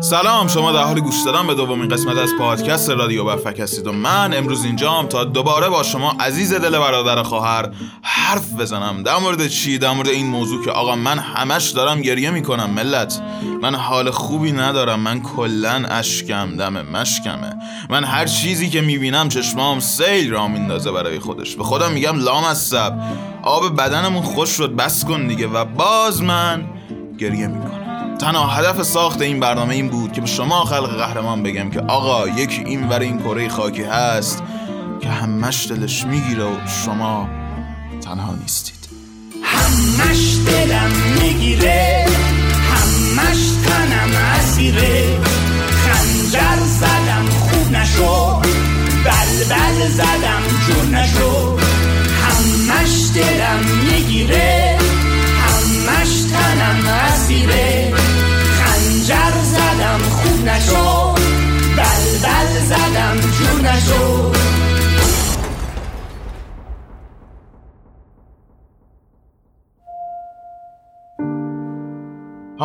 سلام شما در حال گوش دادن به دومین قسمت از پادکست رادیو بفک هستید و من امروز اینجام تا دوباره با شما عزیز دل برادر خواهر حرف بزنم. در مورد چی؟ در مورد این موضوع که آقا من همش دارم گریه می‌کنم ملت. من حال خوبی ندارم من کلا اشکم دم مشکمه. من هر چیزی که می‌بینم چشمام سیل را میندازه برای خودش. به خودم میگم لام از آب بدنمون خوش شد بس کن دیگه و باز من گریه می‌کنم. تنها هدف ساخت این برنامه این بود که به شما خلق قهرمان بگم که آقا یکی این ور این کره خاکی هست که همش دلش می‌گیره و شما تنها نیستید.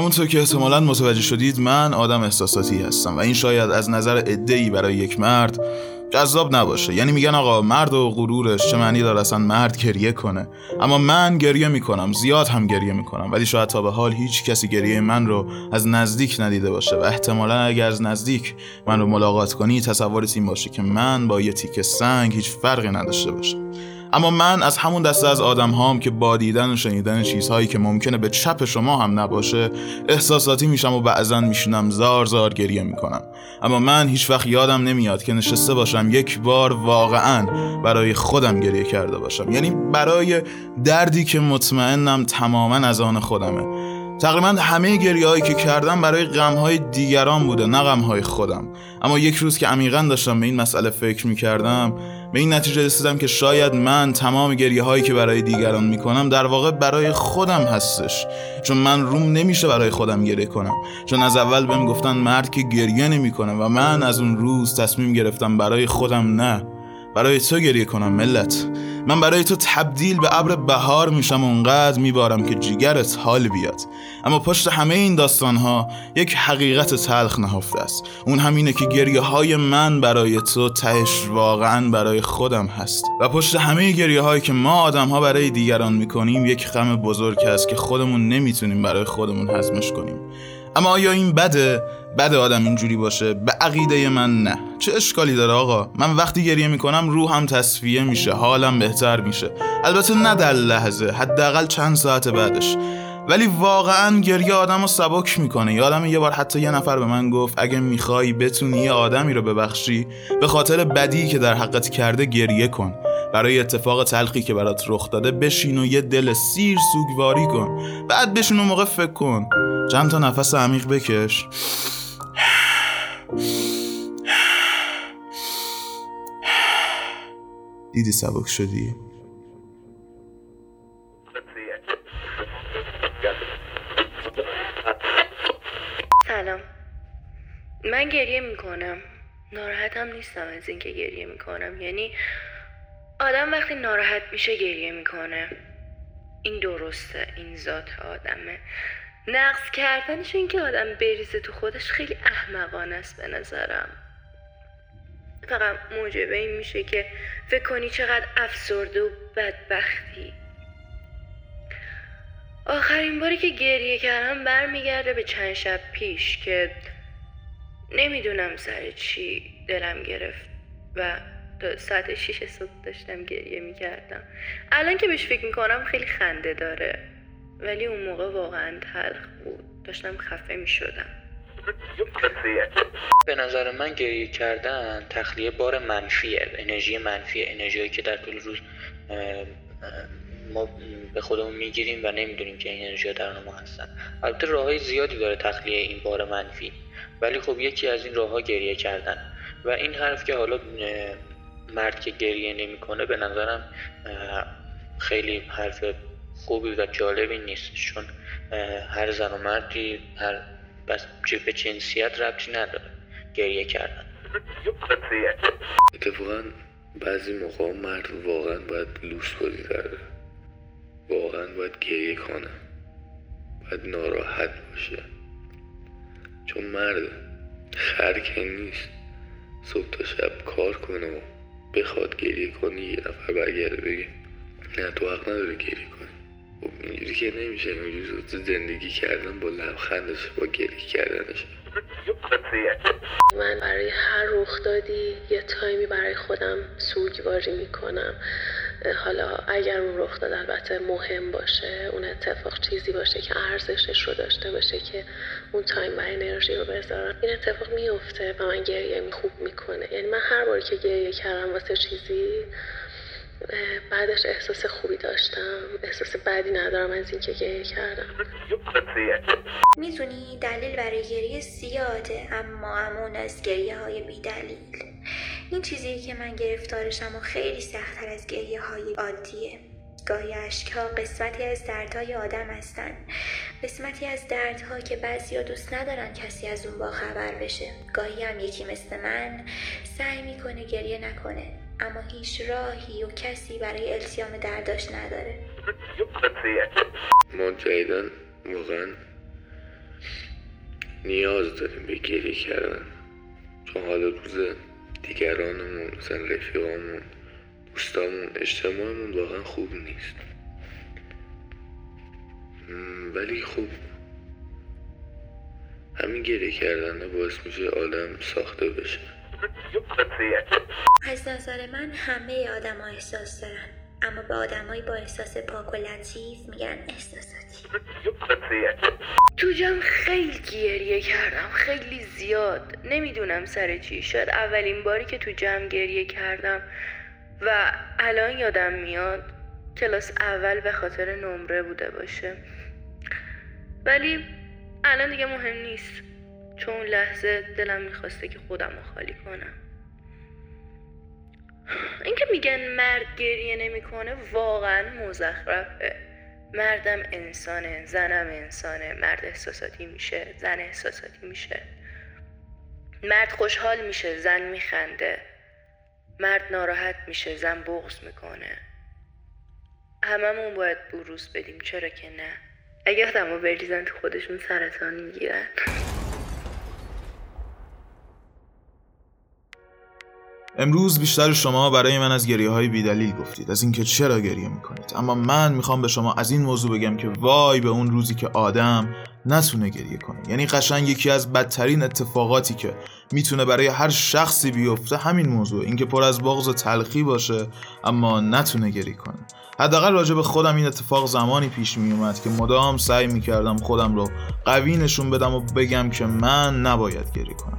همونطور که احتمالا متوجه شدید من آدم احساساتی هستم و این شاید از نظر ای برای یک مرد جذاب نباشه. یعنی میگن آقا مرد و غرورش چه معنی داره؟ اصلا مرد گریه کنه. اما من گریه می‌کنم زیاد هم گریه می‌کنم. ولی شاید تا به حال هیچ کسی گریه من رو از نزدیک ندیده باشه و احتمالا اگر از نزدیک من رو ملاقات کنی تصورت این باشه که من با یه تیک سنگ هیچ فرقی نداشته باشم. اما من از همون دسته از آدم هام که با دیدن و شنیدن چیزهایی که ممکنه به چپ شما هم نباشه احساساتی میشم و بعضا میشینم زار زار گریه می‌کنم. اما من هیچ وقت یادم نمیاد که نشسته باشم یک بار واقعا برای خودم گریه کرده باشم. یعنی برای دردی که مطمئنم تماما از آن خودمه. تقریبا همه گریه هایی که کردم برای غم های دیگران بوده نه غم های خودم. اما یک روز که عمیقا داشتم به این مسئله فکر می کردم به این نتیجه رسیدم که شاید من تمام گریه هایی که برای دیگران می کنم در واقع برای خودم هستش. چون من روم نمیشه برای خودم گریه کنم. چون از اول بهم گفتن مرد که گریه نمی‌کنه و من از اون روز تصمیم گرفتم برای خودم نه. برای تو گریه کنم ملت. من برای تو تبدیل به ابر بهار میشم اونقدر میبارم که جیگرت حال بیاد. اما پشت همه این داستان ها یک حقیقت تلخ نهفته است. اون همینه که گریه های من برای تو تهش واقعا برای خودم هست. و پشت همه گریه هایی که ما آدم ها برای دیگران می‌کنیم یک غم بزرگ است که خودمون نمی‌تونیم برای خودمون هضمش کنیم. اما آیا این بده بده آدم اینجوری باشه؟ به عقیده من نه. چه اشکالی داره آقا؟ من وقتی گریه می‌کنم روحم تصفیه میشه حالم بهتر میشه. البته نه در لحظه حداقل چند ساعت بعدش. ولی واقعا گریه آدم رو سبک می‌کنه. یادم یه بار حتی یه نفر به من گفت اگه می‌خوای بتونی یه آدمی رو ببخشی به خاطر بدی که در حقت کرده گریه کن. برای اتفاق تلخی که برات رخ داده بشین و یه دل سیر سوگواری کن. بعد بشین و موقع فکر کن. چند تا نفس عمیق بکش. دیدی سبک شدی؟ سلام. من گریه می‌کنم. ناراحتم نیستم از اینکه گریه می‌کنم. یعنی آدم وقتی ناراحت میشه گریه می‌کنه. این درسته این ذات آدمه. نقص کردنش این که آدم بریزه تو خودش خیلی احمقانه است به نظرم. فقط موجبه این میشه که فکر کنی چقدر افسرده و بدبختی. آخرین باری که گریه کردم برمیگرده به چند شب پیش که نمی‌دونم سر چی دلم گرفت و ساعت شیش صبح داشتم گریه می‌کردم. الان که بهش فکر می‌کنم خیلی خنده داره. ولی اون موقع واقعا تلخ بود. داشتم خفه می‌شدم. به نظر من گریه کردن تخلیه بار منفیه. انرژی منفی انرژی که در طول روز ما به خودمون می‌گیریم و نمی‌دونیم که این انرژی در ما هستن. البته راه های زیادی داره تخلیه این بار منفی. ولی خب یکی از این راه ها گریه کردن. و این حرف که حالا مرد که گریه نمی‌کنه به نظرم خیلی حرف خوبی و جالبی نیست. چون هر زن و مردی هر بس به جنسیت ربطی نداره گریه کردن. اتفاقا بعضی موقع مرد واقعا باید لوس بازی کرده. واقعا باید گریه کنه. باید ناراحت باشه. چون مرده خر نیست صبح تا شب کار کنه و بخواد گریه کنی یه نفر برگرده بگه نه تو حق نداره گریه کنی. خب اینجوری که نمیشه اینجوری زندگی کردن با لبخندش با گریه کردنش. من برای هر رخ دادی یه تایمی برای خودم سوگواری می‌کنم. حالا اگر اون رخ داد البته مهم باشه اون اتفاق چیزی باشه که ارزشش رو داشته باشه که اون تایم و انرژی رو بذارم این اتفاق میفته و من گریه خوب می‌کنه. یعنی من هر باری که گریه کردم واسه چیزی بعدش احساس خوبی داشتم. احساس بدی ندارم از اینکه گریه کردم. می‌دونی دلیل برای گریه زیاده اما امون از گریه های بی دلیل این چیزی که من گرفتارشم و خیلی سختتر از گریه های عادیه. گاهی ها قسمتی از دردهای آدم هستن. قسمتی از دردها که بعضی دوست ندارن کسی از اون با خبر بشه. گاهی هم یکی مثل من سعی می‌کنه گریه نکنه اما هیچ راهی و کسی برای التیام درداش نداره. ما جایدن واقعا نیاز داریم به گریه کردن. چون حالا روز دیگرانمون مثلا رفیقامون دوستامون اجتماعمون واقعا خوب نیست. ولی خوب همین گریه کردن باعث میشه آدم ساخته بشه. از نظر من همه آدم ها احساس دارن. اما به آدمایی با احساس پاک و لطیف میگن احساساتی. تو خیلی گریه کردم خیلی زیاد. نمی‌دونم سر چی. شاید اولین باری که تو جمع گریه کردم و الان یادم میاد کلاس اول به خاطر نمره بوده باشه. ولی الان دیگه مهم نیست. چون لحظه دلم می‌خواسته که خودم رو خالی کنم. میگن مرد گریه نمی‌کنه واقعا مزخرفه. مردم انسانه زنم انسانه مرد احساساتی میشه زن احساساتی میشه. مرد خوشحال میشه زن میخنده. مرد ناراحت میشه زن بغض می‌کنه. هممون باید بروز بدیم چرا که نه؟ اگه آدم بریزن تو خودشون سرطان می‌گیرن. امروز بیشتر شما برای من از گریه های بیدلیل گفتید از اینکه چرا گریه می‌کنید. اما من می‌خوام به شما از این موضوع بگم که وای به اون روزی که آدم نتونه گریه کنه. یعنی قشنگ یکی از بدترین اتفاقاتی که می‌تونه برای هر شخصی بیفته همین موضوع اینکه پر از بغض و تلخی باشه اما نتونه گریه کنه. حداقل راجع خودم این اتفاق زمانی پیش میومد که مدام سعی می‌کردم خودم رو قوی نشون بدم و بگم که من نباید گریه کنم.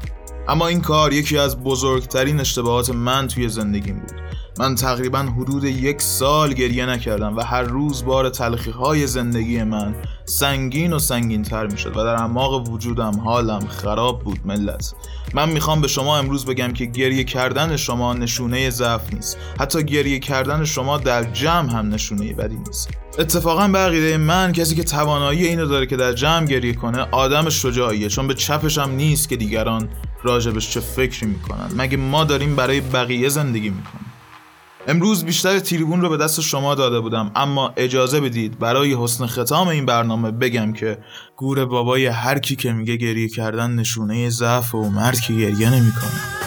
اما این کار یکی از بزرگترین اشتباهات من توی زندگیم بود. من تقریبا حدود یک سال گریه نکردم و هر روز بار تلخی های زندگی من سنگین و سنگین تر می شد و در اعماق وجودم حالم خراب بود ملت. من می‌خوام به شما امروز بگم که گریه کردن شما نشونه ضعف نیست. حتی گریه کردن شما در جمع هم نشونه بدی نیست. اتفاقا به من کسی که توانایی اینو داره که در جمع گریه کنه آدم شجاعیه چون به چپش هم نیست که دیگران راجبش چه فکری می‌کنن؟ مگه ما داریم برای بقیه زندگی می‌کنیم؟ امروز بیشتر تریبون رو به دست شما داده بودم اما اجازه بدید برای حسن ختام این برنامه بگم که گور بابای هر کی که میگه گریه کردن نشونه ضعف و مرد که گریه نمی‌کنه.